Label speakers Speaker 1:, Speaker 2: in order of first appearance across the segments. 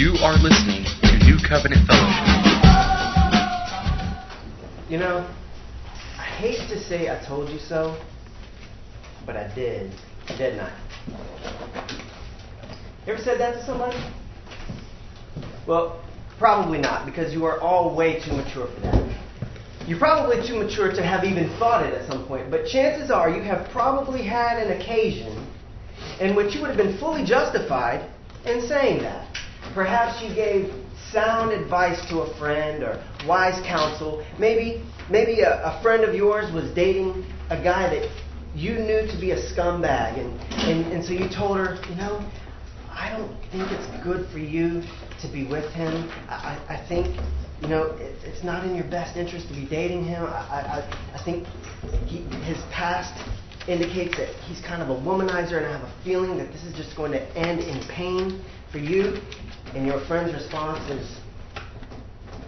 Speaker 1: You are listening to New Covenant Fellowship.
Speaker 2: You know, I hate to say I told you so, but I did, didn't I? You ever said that to somebody? Well, probably not, because you are all way too mature for that. You're probably too mature to have even thought it at some point, but chances are you have probably had an occasion in which you would have been fully justified in saying that. Perhaps you gave sound advice to a friend or wise counsel. Maybe, maybe a, a friend of yours was dating a guy that you knew to be a scumbag, and, and, and so you told her, you know, I don't think it's good for you to be with him. I, I think, you know, it, it's not in your best interest to be dating him. I, I, I think he, his past indicates that he's kind of a womanizer, and I have a feeling that this is just going to end in pain for you. And your friend's response is,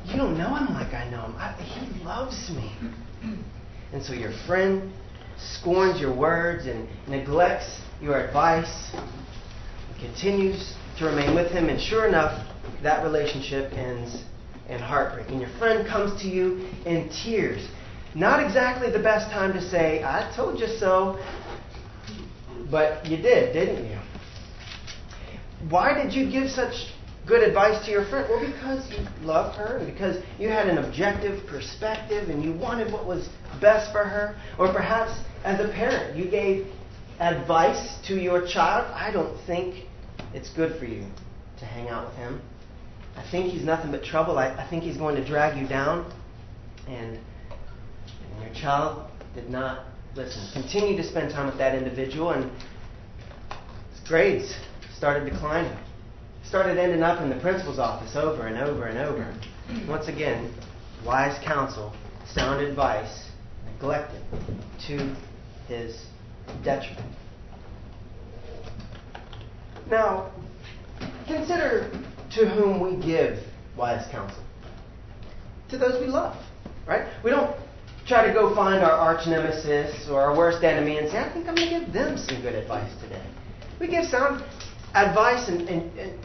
Speaker 2: You don't know him like I know him. I, he loves me. And so your friend scorns your words and neglects your advice, continues to remain with him, and sure enough, that relationship ends in heartbreak. And your friend comes to you in tears. Not exactly the best time to say, I told you so, but you did, didn't you? Why did you give such good advice to your friend? Well, because you loved her, and because you had an objective perspective, and you wanted what was best for her. Or perhaps as a parent, you gave advice to your child. I don't think it's good for you to hang out with him. I think he's nothing but trouble. I, I think he's going to drag you down. And, and your child did not listen. Continue to spend time with that individual, and his grades started declining. Started ending up in the principal's office over and over and over. Once again, wise counsel, sound advice, neglected to his detriment. Now, consider to whom we give wise counsel. To those we love, right? We don't try to go find our arch nemesis or our worst enemy and say, I think I'm going to give them some good advice today. We give sound advice and, and, and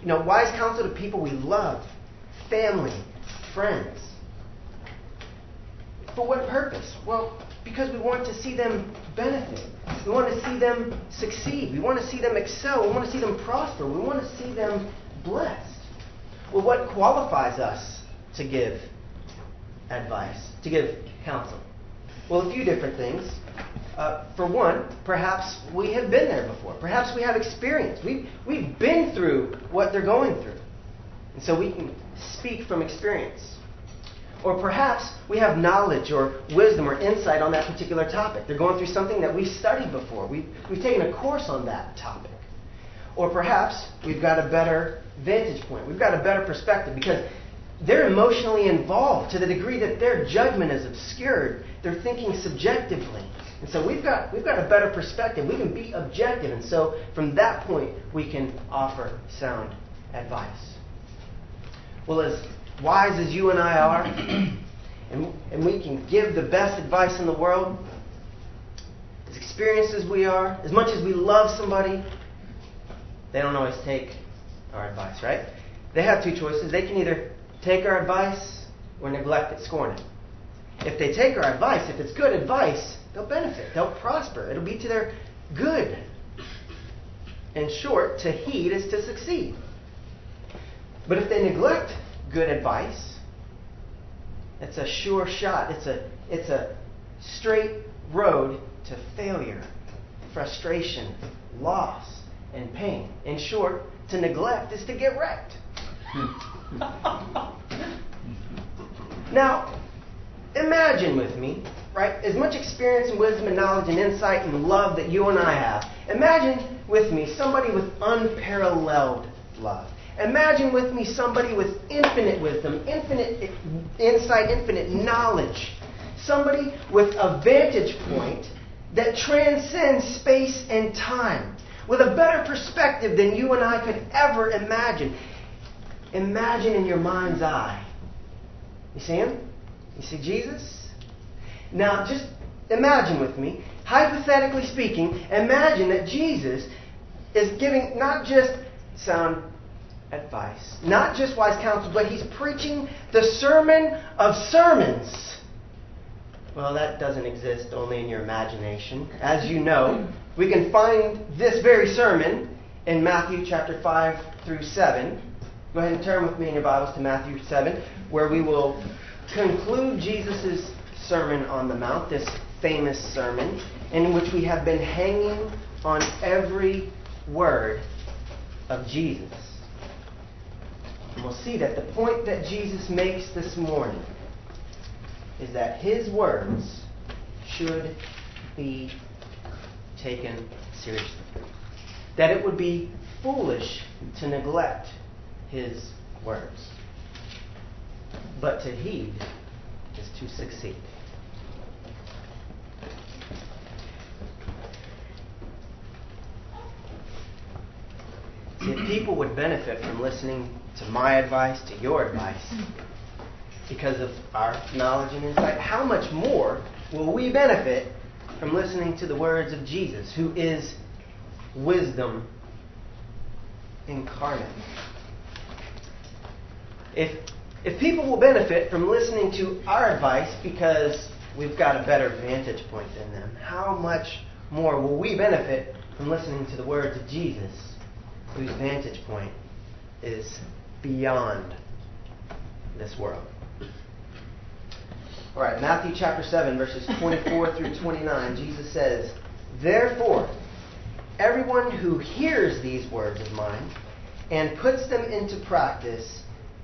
Speaker 2: you know, wise counsel to people we love, family, friends. For what purpose? Well, because we want to see them benefit. We want to see them succeed. We want to see them excel. We want to see them prosper. We want to see them blessed. Well, what qualifies us to give advice, to give counsel? Well, a few different things. Uh, for one, perhaps we have been there before. Perhaps we have experience. We've, we've been through what they're going through. And so we can speak from experience. Or perhaps we have knowledge or wisdom or insight on that particular topic. They're going through something that we've studied before. We've, we've taken a course on that topic. Or perhaps we've got a better vantage point. We've got a better perspective because they're emotionally involved to the degree that their judgment is obscured. They're thinking subjectively. And so we've got, we've got a better perspective. We can be objective. And so from that point, we can offer sound advice. Well, as wise as you and I are, and, and we can give the best advice in the world, as experienced as we are, as much as we love somebody, they don't always take our advice, right? They have two choices. They can either take our advice or neglect it, scorn it. If they take our advice, if it's good advice, they'll benefit, they'll prosper. It'll be to their good. In short, to heed is to succeed. But if they neglect good advice, it's a sure shot. It's a, it's a straight road to failure, frustration, loss, and pain. In short, to neglect is to get wrecked. now, imagine with me, right, as much experience and wisdom and knowledge and insight and love that you and I have. Imagine with me somebody with unparalleled love. Imagine with me somebody with infinite wisdom, infinite insight, infinite knowledge. Somebody with a vantage point that transcends space and time, with a better perspective than you and I could ever imagine. Imagine in your mind's eye. You see him? You see Jesus? Now, just imagine with me, hypothetically speaking, imagine that Jesus is giving not just sound advice, not just wise counsel, but he's preaching the sermon of sermons. Well, that doesn't exist only in your imagination. As you know, we can find this very sermon in Matthew chapter 5 through 7. Go ahead and turn with me in your Bibles to Matthew 7, where we will conclude Jesus' Sermon on the Mount, this famous sermon, in which we have been hanging on every word of Jesus. And we'll see that the point that Jesus makes this morning is that his words should be taken seriously. That it would be foolish to neglect his words. But to heed is to succeed. See, if people would benefit from listening to my advice, to your advice, because of our knowledge and insight, how much more will we benefit from listening to the words of Jesus, who is wisdom incarnate? If, if people will benefit from listening to our advice because we've got a better vantage point than them, how much more will we benefit from listening to the words of Jesus, whose vantage point is beyond this world? All right, Matthew chapter 7, verses 24 through 29, Jesus says, Therefore, everyone who hears these words of mine and puts them into practice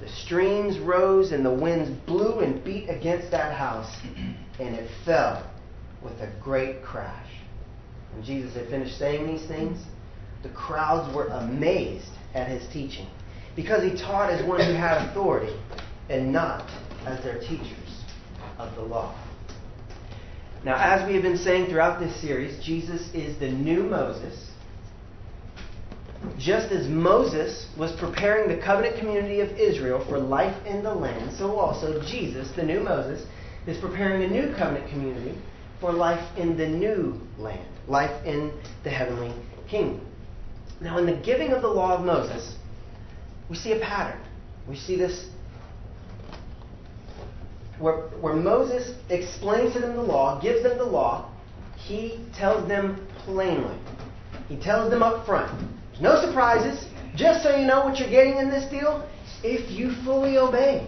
Speaker 2: the streams rose, and the winds blew and beat against that house, and it fell with a great crash. When Jesus had finished saying these things, the crowds were amazed at his teaching, because he taught as one who had authority and not as their teachers of the law. Now, as we have been saying throughout this series, Jesus is the new Moses. Just as Moses was preparing the covenant community of Israel for life in the land, so also Jesus, the new Moses, is preparing a new covenant community for life in the new land, life in the heavenly kingdom. Now, in the giving of the law of Moses, we see a pattern. We see this where, where Moses explains to them the law, gives them the law, he tells them plainly. He tells them up front. No surprises. Just so you know what you're getting in this deal, if you fully obey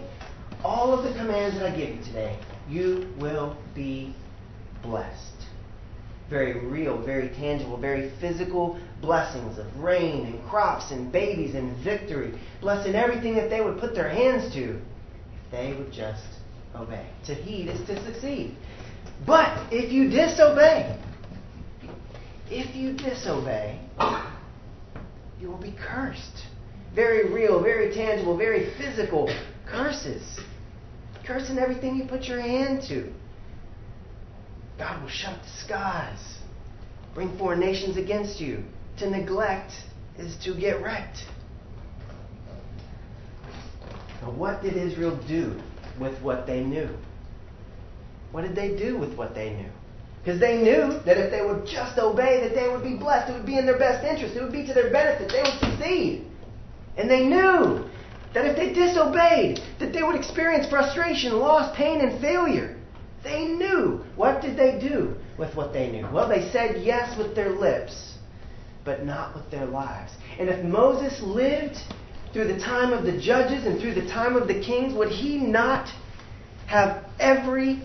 Speaker 2: all of the commands that I give you today, you will be blessed. Very real, very tangible, very physical blessings of rain and crops and babies and victory. Blessing everything that they would put their hands to if they would just obey. To heed is to succeed. But if you disobey, if you disobey, you will be cursed. Very real, very tangible, very physical curses. Cursing everything you put your hand to. God will shut the skies, bring foreign nations against you. To neglect is to get wrecked. Now, what did Israel do with what they knew? What did they do with what they knew? Because they knew that if they would just obey, that they would be blessed. It would be in their best interest. It would be to their benefit. They would succeed. And they knew that if they disobeyed, that they would experience frustration, loss, pain, and failure. They knew. What did they do with what they knew? Well, they said yes with their lips, but not with their lives. And if Moses lived through the time of the judges and through the time of the kings, would he not have every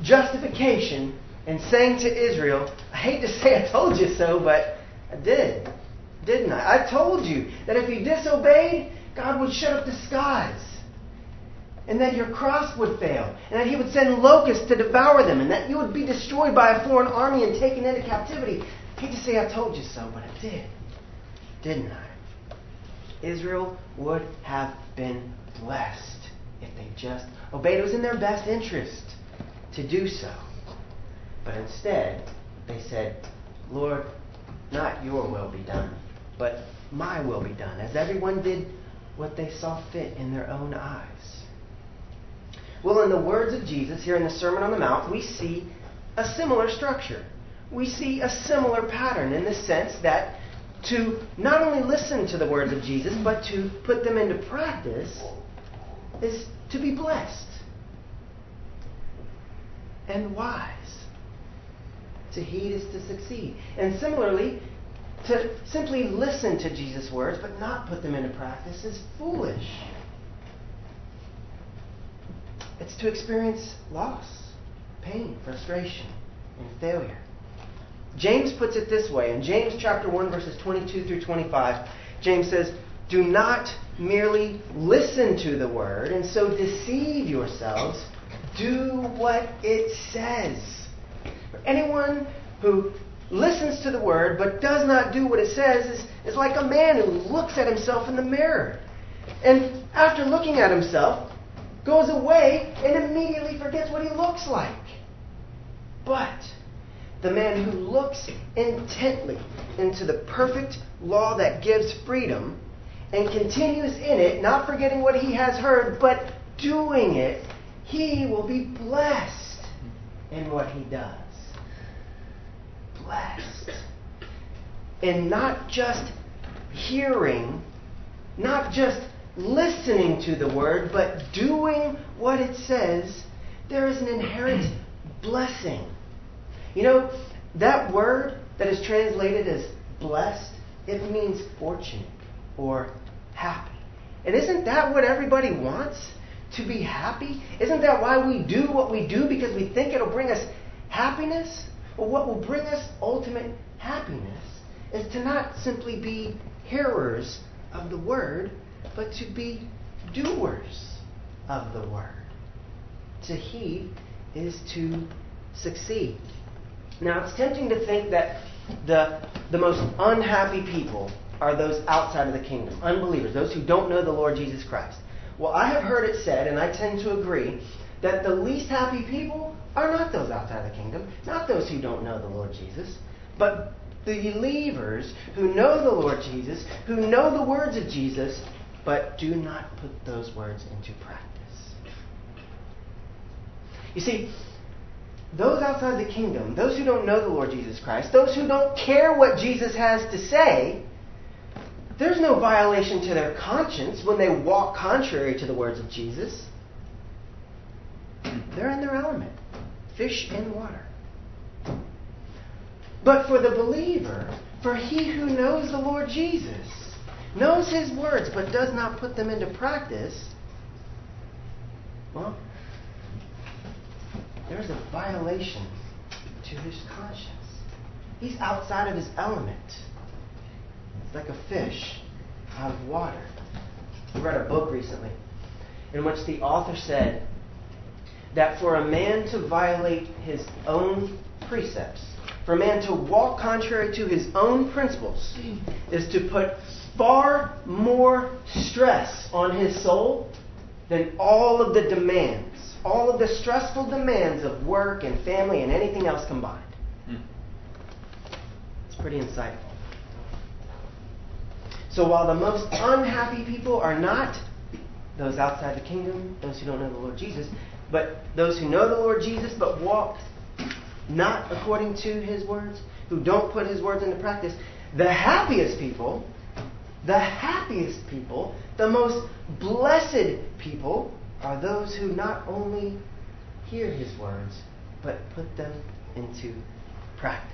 Speaker 2: justification in saying to Israel, I hate to say I told you so, but I did, didn't I? I told you that if you disobeyed, God would shut up the skies. And that your crops would fail. And that he would send locusts to devour them. And that you would be destroyed by a foreign army and taken into captivity. I hate to say I told you so, but I did. Didn't I? Israel would have been blessed if they just obeyed. It was in their best interest to do so. But instead, they said, Lord, not your will be done, but my will be done, as everyone did what they saw fit in their own eyes. Well, in the words of Jesus here in the Sermon on the Mount, we see a similar structure. We see a similar pattern in the sense that to not only listen to the words of Jesus, but to put them into practice is to be blessed and wise. To heed is to succeed. And similarly, to simply listen to Jesus' words but not put them into practice is foolish. It's to experience loss, pain, frustration, and failure. James puts it this way in James chapter 1 verses 22 through 25. James says, "Do not merely listen to the word and so deceive yourselves. Do what it says." Anyone who listens to the word but does not do what it says is, is like a man who looks at himself in the mirror. And after looking at himself, goes away and immediately forgets what he looks like. But the man who looks intently into the perfect law that gives freedom and continues in it, not forgetting what he has heard, but doing it, he will be blessed in what he does. Blessed. And not just hearing, not just listening to the word, but doing what it says, there is an inherent blessing. You know, that word that is translated as blessed, it means fortunate or happy. And isn't that what everybody wants? To be happy? Isn't that why we do what we do? Because we think it'll bring us happiness? Well, what will bring us ultimate happiness is to not simply be hearers of the word, but to be doers of the word. To heed is to succeed. Now, it's tempting to think that the, the most unhappy people are those outside of the kingdom, unbelievers, those who don't know the Lord Jesus Christ. Well, I have heard it said, and I tend to agree, that the least happy people are not those outside the kingdom, not those who don't know the Lord Jesus, but the believers who know the Lord Jesus, who know the words of Jesus, but do not put those words into practice. You see, those outside the kingdom, those who don't know the Lord Jesus Christ, those who don't care what Jesus has to say, there's no violation to their conscience when they walk contrary to the words of Jesus. They're in their element fish in water. But for the believer, for he who knows the Lord Jesus, knows his words but does not put them into practice, well, there's a violation to his conscience. He's outside of his element. It's like a fish out of water. I read a book recently in which the author said that for a man to violate his own precepts, for a man to walk contrary to his own principles, is to put far more stress on his soul than all of the demands, all of the stressful demands of work and family and anything else combined. Hmm. It's pretty insightful. So while the most unhappy people are not those outside the kingdom, those who don't know the Lord Jesus, but those who know the Lord Jesus but walk not according to his words, who don't put his words into practice, the happiest people, the happiest people, the most blessed people are those who not only hear his words, but put them into practice.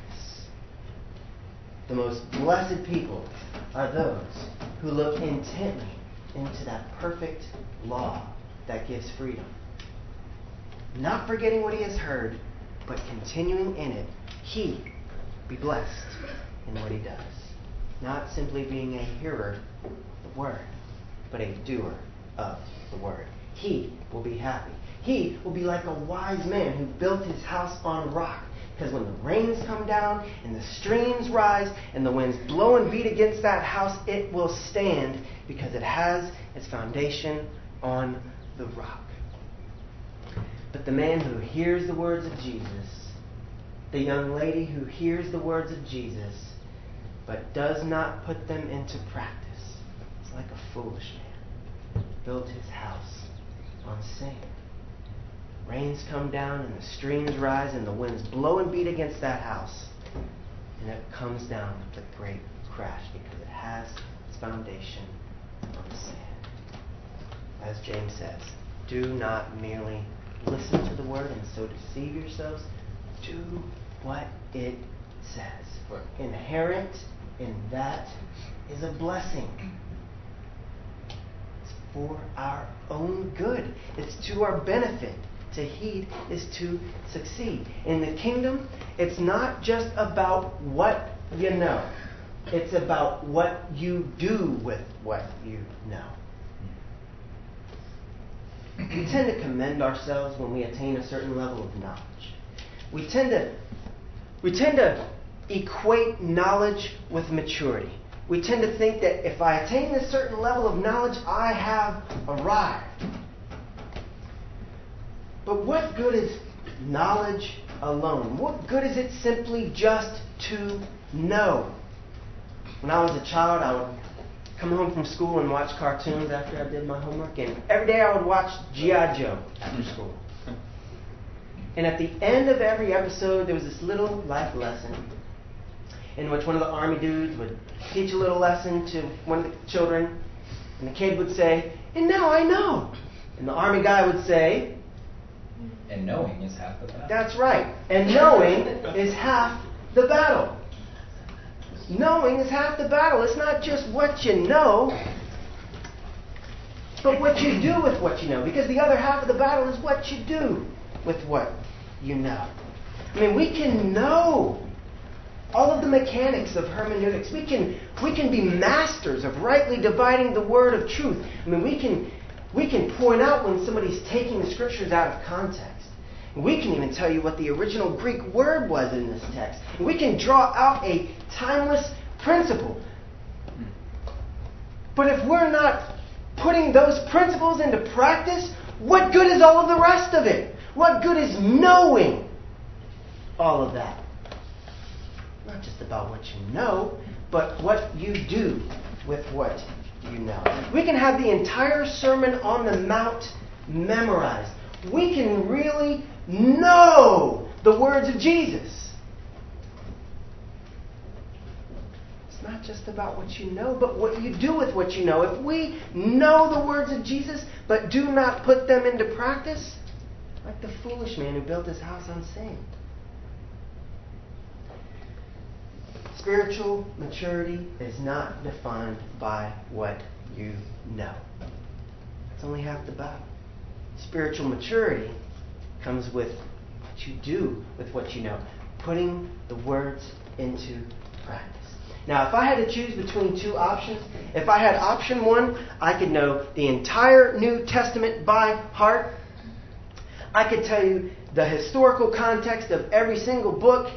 Speaker 2: The most blessed people are those who look intently into that perfect law that gives freedom. Not forgetting what he has heard, but continuing in it, he be blessed in what he does. Not simply being a hearer of the word, but a doer of the word. He will be happy. He will be like a wise man who built his house on rock. Because when the rains come down and the streams rise and the winds blow and beat against that house, it will stand because it has its foundation on the rock. But the man who hears the words of Jesus, the young lady who hears the words of Jesus, but does not put them into practice, is like a foolish man. Built his house on sand. Rains come down and the streams rise and the winds blow and beat against that house. And it comes down with a great crash because it has its foundation on the sand. As James says, do not merely listen to the word and so deceive yourselves. Do what it says. For inherent in that is a blessing. It's for our own good, it's to our benefit. To heed is to succeed. In the kingdom, it's not just about what you know, it's about what you do with what you know. We tend to commend ourselves when we attain a certain level of knowledge. We tend to, we tend to equate knowledge with maturity. We tend to think that if I attain this certain level of knowledge, I have arrived. But what good is knowledge alone? What good is it simply just to know? When I was a child, I would come home from school and watch cartoons after I did my homework, and every day I would watch G.I. Joe after hmm. school. And at the end of every episode, there was this little life lesson in which one of the army dudes would teach a little lesson to one of the children, and the kid would say, And now I know. And the army guy would say,
Speaker 3: and knowing is half the battle.
Speaker 2: That's right. And knowing is half the battle. Knowing is half the battle. It's not just what you know, but what you do with what you know. Because the other half of the battle is what you do with what you know. I mean, we can know all of the mechanics of hermeneutics. We can, we can be masters of rightly dividing the word of truth. I mean, we can, we can point out when somebody's taking the scriptures out of context. We can even tell you what the original Greek word was in this text. We can draw out a timeless principle. But if we're not putting those principles into practice, what good is all of the rest of it? What good is knowing all of that? Not just about what you know, but what you do with what you know. We can have the entire Sermon on the Mount memorized. We can really know the words of Jesus. It's not just about what you know, but what you do with what you know. If we know the words of Jesus, but do not put them into practice, like the foolish man who built his house on sand. Spiritual maturity is not defined by what you know. It's only half the battle. Spiritual maturity comes with what you do with what you know, putting the words into practice. Now, if I had to choose between two options, if I had option one, I could know the entire New Testament by heart. I could tell you the historical context of every single book,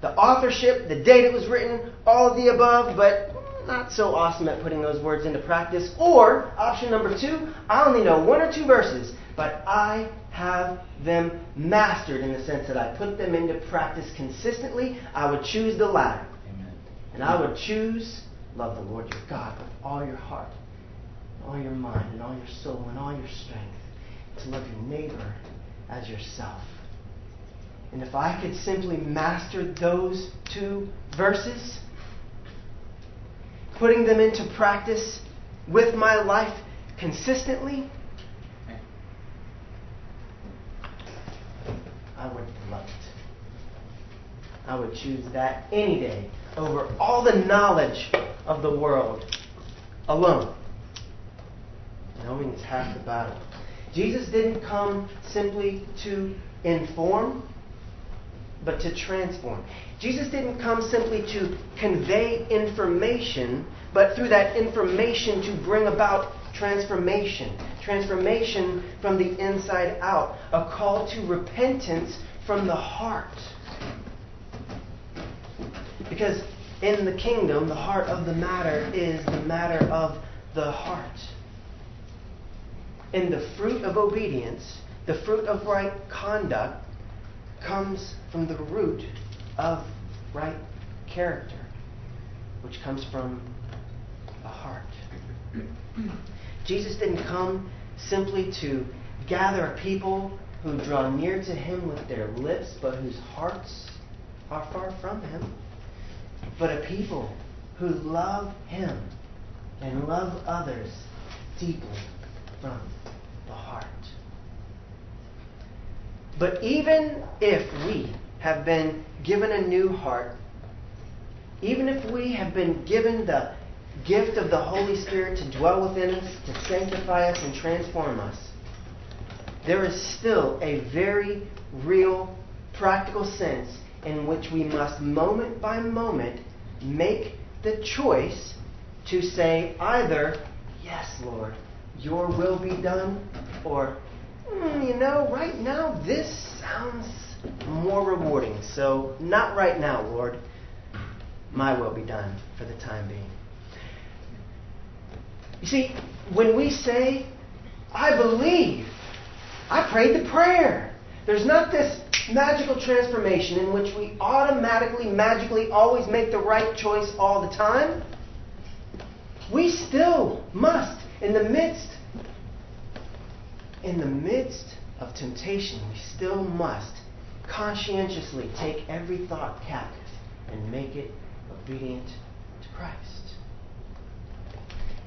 Speaker 2: the authorship, the date it was written, all of the above, but not so awesome at putting those words into practice. Or, option number two, I only know one or two verses, but I have them mastered in the sense that I put them into practice consistently. I would choose the latter.
Speaker 3: Amen.
Speaker 2: And I would choose love the Lord your God with all your heart, all your mind, and all your soul, and all your strength. To love your neighbor as yourself. And if I could simply master those two verses, putting them into practice with my life consistently, I would love it. I would choose that any day over all the knowledge of the world alone. Knowing is half the battle. Jesus didn't come simply to inform, but to transform. Jesus didn't come simply to convey information, but through that information to bring about transformation. Transformation from the inside out. A call to repentance from the heart. Because in the kingdom, the heart of the matter is the matter of the heart. And the fruit of obedience, the fruit of right conduct, comes from the root of right character, which comes from the heart. Jesus didn't come simply to gather a people who draw near to him with their lips, but whose hearts are far from him, but a people who love him and love others deeply from the heart. But even if we have been given a new heart, even if we have been given the gift of the Holy Spirit to dwell within us, to sanctify us and transform us, there is still a very real, practical sense in which we must, moment by moment, make the choice to say either, Yes, Lord, your will be done, or, mm, you know, right now this sounds more rewarding, so not right now, Lord. My will be done for the time being. You see, when we say, I believe, I prayed the prayer, there's not this magical transformation in which we automatically, magically always make the right choice all the time. We still must, in the midst, in the midst of temptation, we still must conscientiously take every thought captive and make it obedient to Christ.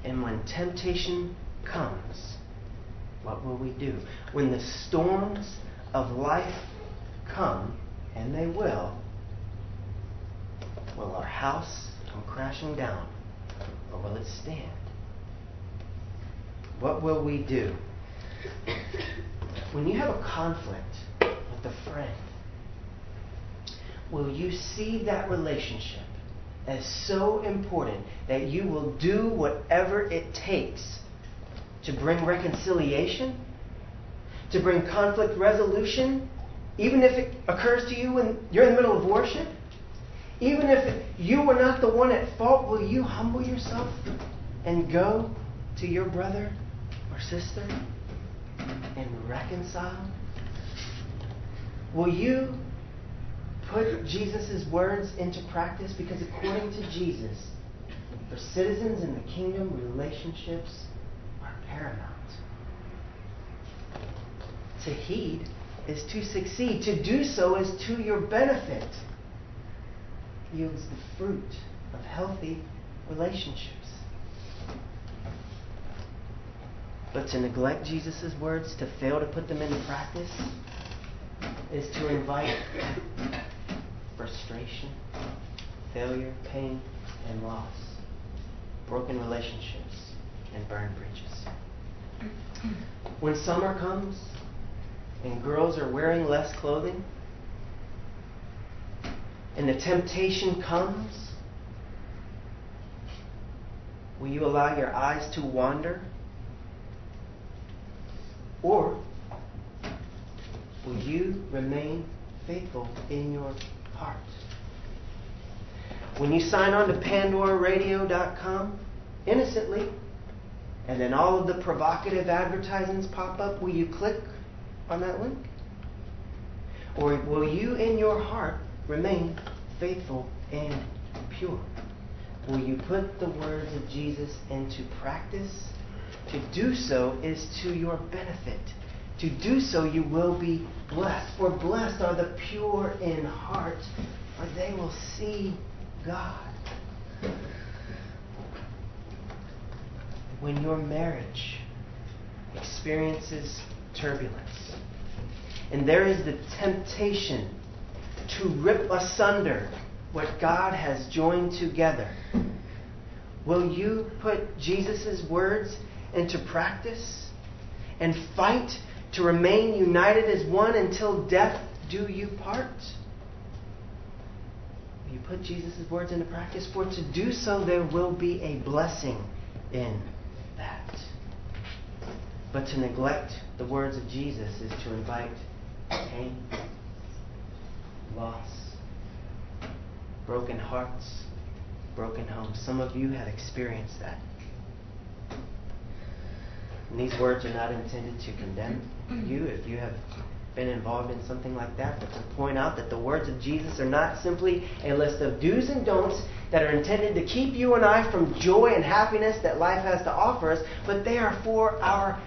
Speaker 2: And when temptation comes, what will we do? When the storms of life come, and they will, will our house come crashing down, or will it stand? What will we do? When you have a conflict with a friend, will you see that relationship as so important that you will do whatever it takes to bring reconciliation, to bring conflict resolution, even if it occurs to you when you're in the middle of worship? Even if you were not the one at fault, will you humble yourself and go to your brother or sister and reconcile? Will you put Jesus' words into practice? Because according to Jesus, for citizens in the kingdom, relationships are paramount. To heed is to succeed. To do so is to your benefit. Yields the fruit of healthy relationships. But to neglect Jesus' words, to fail to put them into practice, is to invite frustration, failure, pain, and loss, broken relationships, and burned bridges. When summer comes and girls are wearing less clothing, and the temptation comes, will you allow your eyes to wander? Or will you remain faithful in your heart. When you sign on to PandoraRadio.com innocently, and then all of the provocative advertisements pop up, will you click on that link? Or will you in your heart remain faithful and pure? Will you put the words of Jesus into practice? To do so is to your benefit. To do so, you will be blessed. For blessed are the pure in heart, for they will see God. When your marriage experiences turbulence, and there is the temptation to rip asunder what God has joined together, will you put Jesus' words into practice and fight to remain united as one until death do you part? Will you put Jesus' words into practice? For to do so, there will be a blessing in that. But to neglect the words of Jesus is to invite pain, loss, broken hearts, broken homes. Some of you have experienced that. And these words are not intended to condemn you if you have been involved in something like that, but to point out that the words of Jesus are not simply a list of do's and don'ts that are intended to keep you and I from joy and happiness that life has to offer us, but they are for our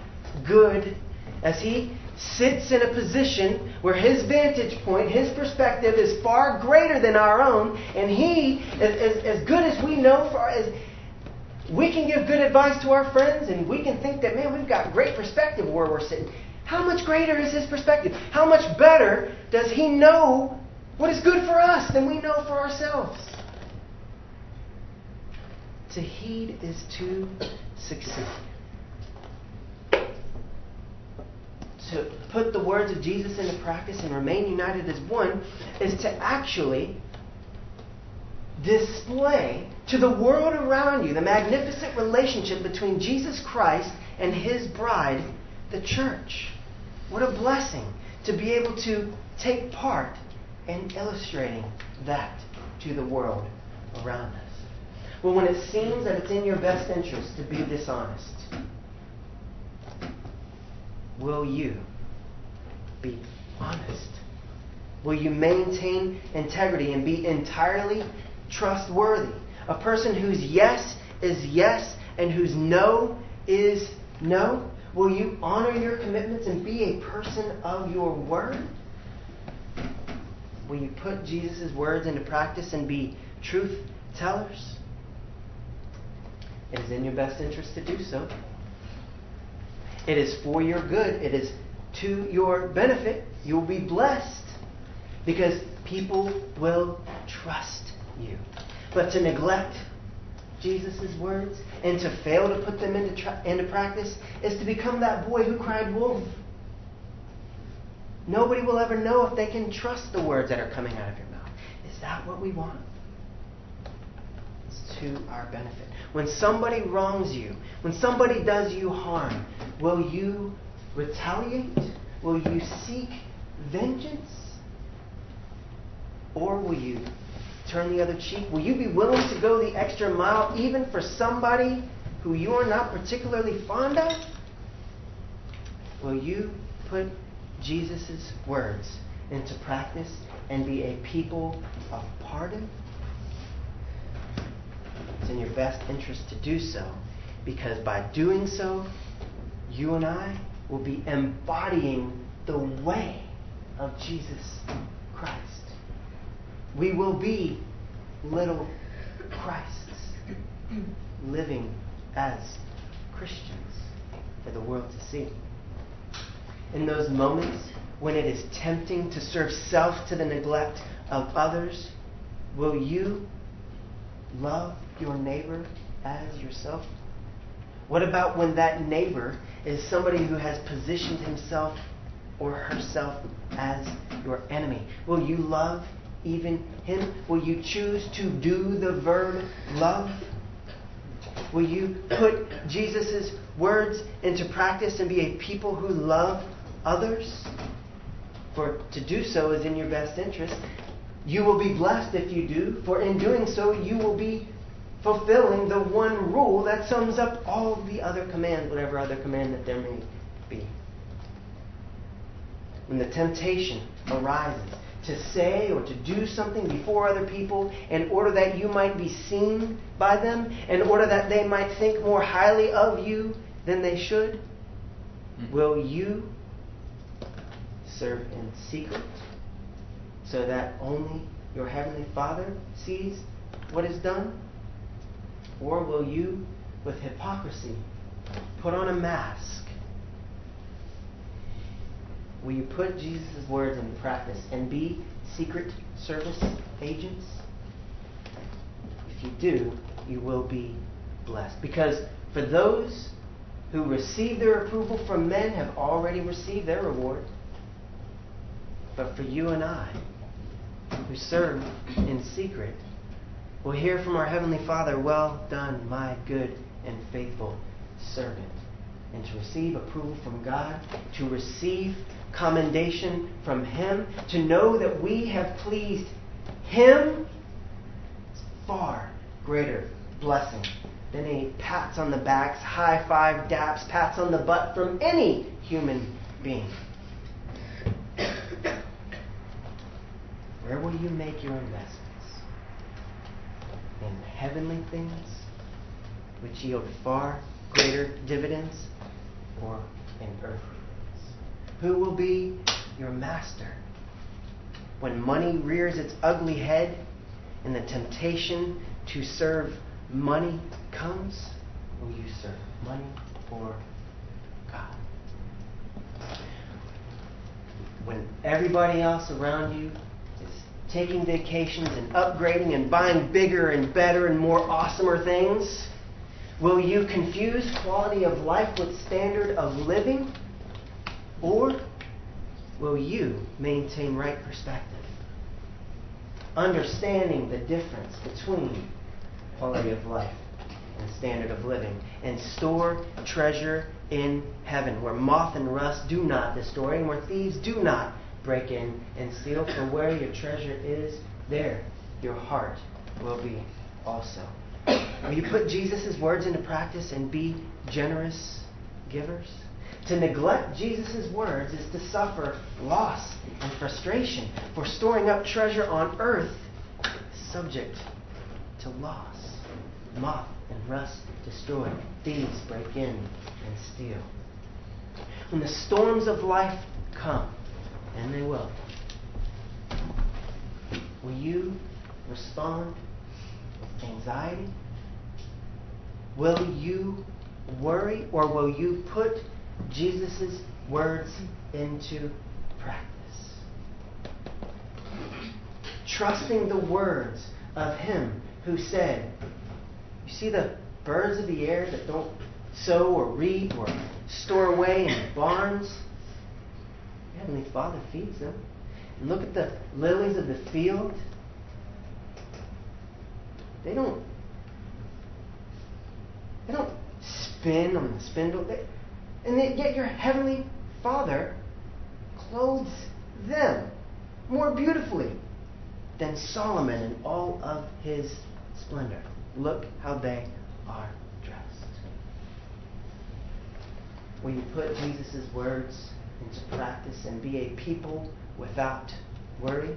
Speaker 2: good as He sits in a position where His vantage point, His perspective is far greater than our own, and He, as, as, as good as we know, for, as, we can give good advice to our friends and we can think that, man, we've got great perspective where we're sitting. How much greater is his perspective? How much better does he know what is good for us than we know for ourselves? To heed is to succeed. To put the words of Jesus into practice and remain united as one is to actually display to the world around you the magnificent relationship between Jesus Christ and his bride, the church. What a blessing to be able to take part in illustrating that to the world around us. Well, when it seems that it's in your best interest to be dishonest, will you be honest? Will you maintain integrity and be entirely trustworthy. A person whose yes is yes and whose no is no. Will you honor your commitments and be a person of your word? Will you put Jesus' words into practice and be truth tellers? It is in your best interest to do so. It is for your good. It is to your benefit. You will be blessed because people will trust you. But to neglect Jesus' words and to fail to put them into, tra- into practice is to become that boy who cried wolf. Nobody will ever know if they can trust the words that are coming out of your mouth. Is that what we want? It's to our benefit. When somebody wrongs you, when somebody does you harm, will you retaliate? Will you seek vengeance? Or will you turn the other cheek? Will you be willing to go the extra mile even for somebody who you are not particularly fond of? Will you put Jesus' words into practice and be a people of pardon? It's in your best interest to do so because by doing so, you and I will be embodying the way of Jesus Christ. We will be little Christs living as Christians for the world to see. In those moments when it is tempting to serve self to the neglect of others, will you love your neighbor as yourself? What about when that neighbor is somebody who has positioned himself or herself as your enemy? Will you love even him? Will you choose to do the verb love? Will you put Jesus' words into practice and be a people who love others? For to do so is in your best interest. You will be blessed if you do, for in doing so, you will be fulfilling the one rule that sums up all the other commands, whatever other command that there may be. When the temptation arises to say or to do something before other people in order that you might be seen by them, in order that they might think more highly of you than they should? Hmm. Will you serve in secret so that only your Heavenly Father sees what is done? Or will you, with hypocrisy, put on a mask Will you put Jesus' words into practice and be secret service agents? If you do, you will be blessed. Because for those who receive their approval from men have already received their reward. But for you and I, who serve in secret, will hear from our Heavenly Father, Well done, my good and faithful servant. And to receive approval from God, to receive commendation from Him, to know that we have pleased Him far greater blessing than any pats on the backs, high five, daps, pats on the butt from any human being. Where will you make your investments? In heavenly things, which yield far greater dividends, or in earthly? Who will be your master? When money rears its ugly head and the temptation to serve money comes, will you serve money or God? When everybody else around you is taking vacations and upgrading and buying bigger and better and more awesomer things, will you confuse quality of life with standard of living? Or will you maintain right perspective? Understanding the difference between quality of life and standard of living, and store treasure in heaven, where moth and rust do not destroy, and where thieves do not break in and steal. For where your treasure is, there your heart will be also. Will you put Jesus' words into practice and be generous givers? To neglect Jesus' words is to suffer loss and frustration, for storing up treasure on earth subject to loss. Moth and rust destroy, thieves break in and steal. When the storms of life come, and they will, will you respond with anxiety? Will you worry, or will you put Jesus' words into practice? Trusting the words of Him who said, You see the birds of the air that don't sow or reap or store away in barns? Heavenly Father feeds them. And look at the lilies of the field. They don't they don't spin on the spindle. They, and yet your heavenly Father clothes them more beautifully than Solomon in all of his splendor. Look how they are dressed. Will you put Jesus' words into practice and be a people without worry?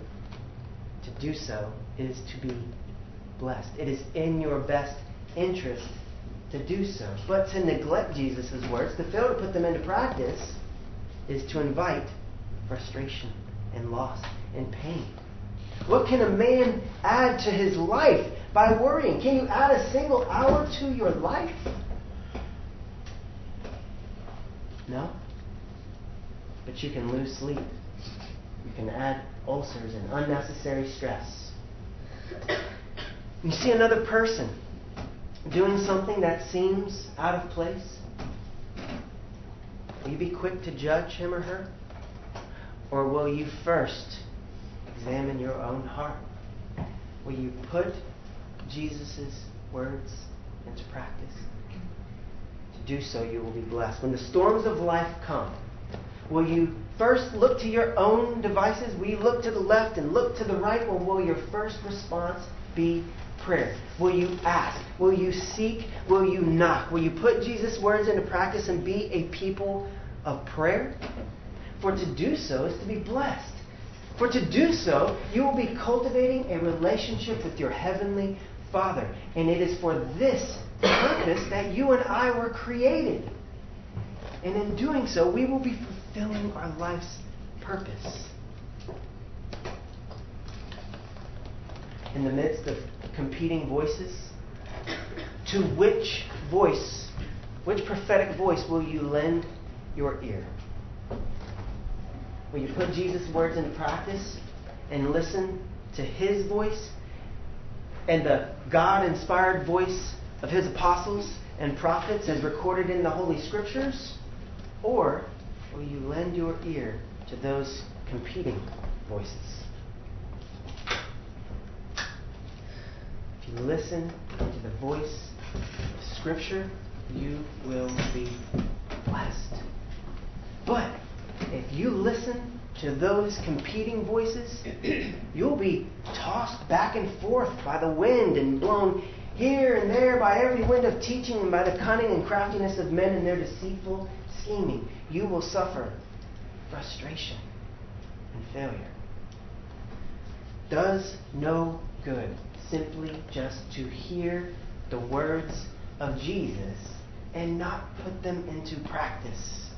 Speaker 2: To do so is to be blessed. It is in your best interest to do so. But to neglect Jesus' words, to fail to put them into practice, is to invite frustration and loss and pain. What can a man add to his life by worrying? Can you add a single hour to your life? No? But you can lose sleep. You can add ulcers and unnecessary stress. You see another person doing something that seems out of place? Will you be quick to judge him or her? Or will you first examine your own heart? Will you put Jesus' words into practice? To do so, you will be blessed. When the storms of life come, will you first look to your own devices? Will you look to the left and look to the right? Or will your first response be prayer? Will you ask? Will you seek? Will you knock? Will you put Jesus' words into practice and be a people of prayer? For to do so is to be blessed. For to do so, you will be cultivating a relationship with your heavenly Father. And it is for this purpose that you and I were created. And in doing so, we will be fulfilling our life's purpose. In the midst of competing voices? To which voice, which prophetic voice will you lend your ear? Will you put Jesus' words into practice and listen to his voice and the God inspired voice of his apostles and prophets as recorded in the Holy Scriptures? Or will you lend your ear to those competing voices? If you listen to the voice of Scripture, you will be blessed. But if you listen to those competing voices, you'll be tossed back and forth by the wind and blown here and there by every wind of teaching and by the cunning and craftiness of men and their deceitful scheming. You will suffer frustration and failure. Does no good simply just to hear the words of Jesus and not put them into practice.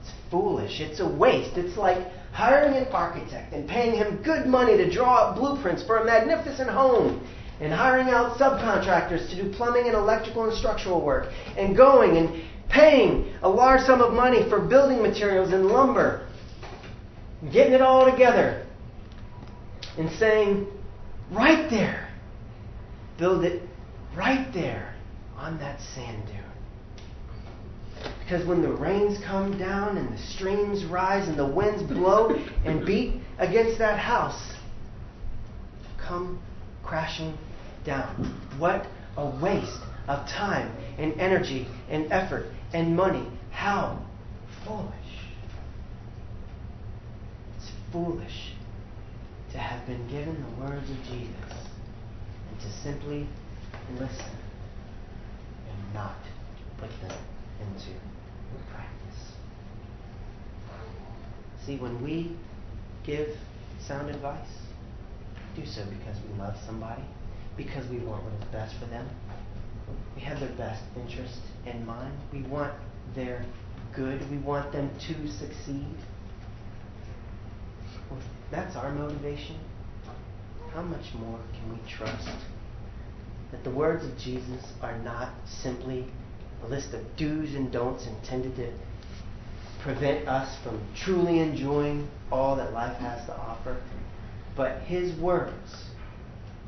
Speaker 2: It's foolish. It's a waste. It's like hiring an architect and paying him good money to draw up blueprints for a magnificent home and hiring out subcontractors to do plumbing and electrical and structural work and going and paying a large sum of money for building materials and lumber, getting it all together and saying, right there, build it right there on that sand dune. Because when the rains come down and the streams rise and the winds blow and beat against that house, come crashing down. What a waste of time and energy and effort and money. How foolish. It's foolish to have been given the words of Jesus and to simply listen and not put them into practice. See, when we give sound advice, do so because we love somebody, because we want what is best for them. We have their best interest in mind. We want their good. We want them to succeed. Well, that's our motivation. How much more can we trust that the words of Jesus are not simply a list of do's and don'ts intended to prevent us from truly enjoying all that life has to offer, but His words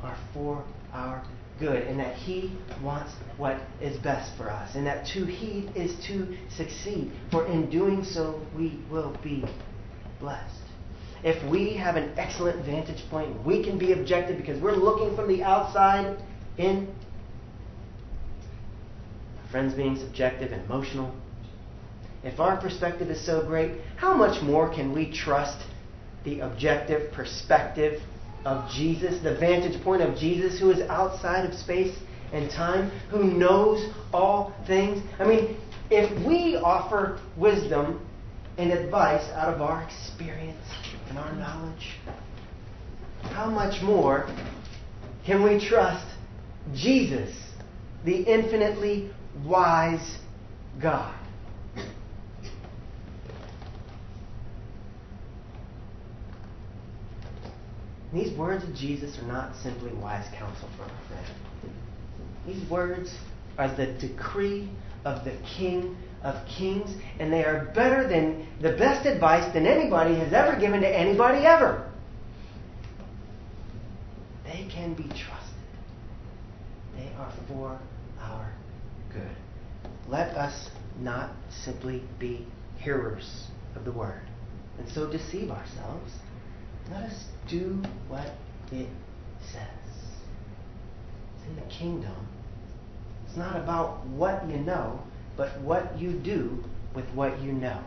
Speaker 2: are for our good, and that He wants what is best for us, and that to heed is to succeed, for in doing so we will be blessed. If we have an excellent vantage point, we can be objective because we're looking from the outside in. Friends being subjective and emotional. If our perspective is so great, how much more can we trust the objective perspective of Jesus, the vantage point of Jesus who is outside of space and time, who knows all things? I mean, if we offer wisdom and advice out of our experience and our knowledge, how much more can we trust Jesus, the infinitely wise God? These words of Jesus are not simply wise counsel for our friend. These words are the decree of the King of Kings, and they are better than the best advice than anybody has ever given to anybody ever. They can be trusted. They are for our good. Let us not simply be hearers of the word and so deceive ourselves. Let us do what it says. It's in the kingdom. It's not about what you know, but what you do with what you know.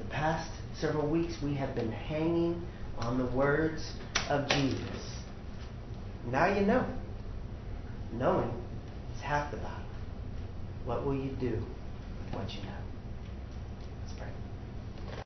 Speaker 2: The past several weeks we have been hanging on the words of Jesus. Now you know. Knowing is half the battle. What will you do with what you know?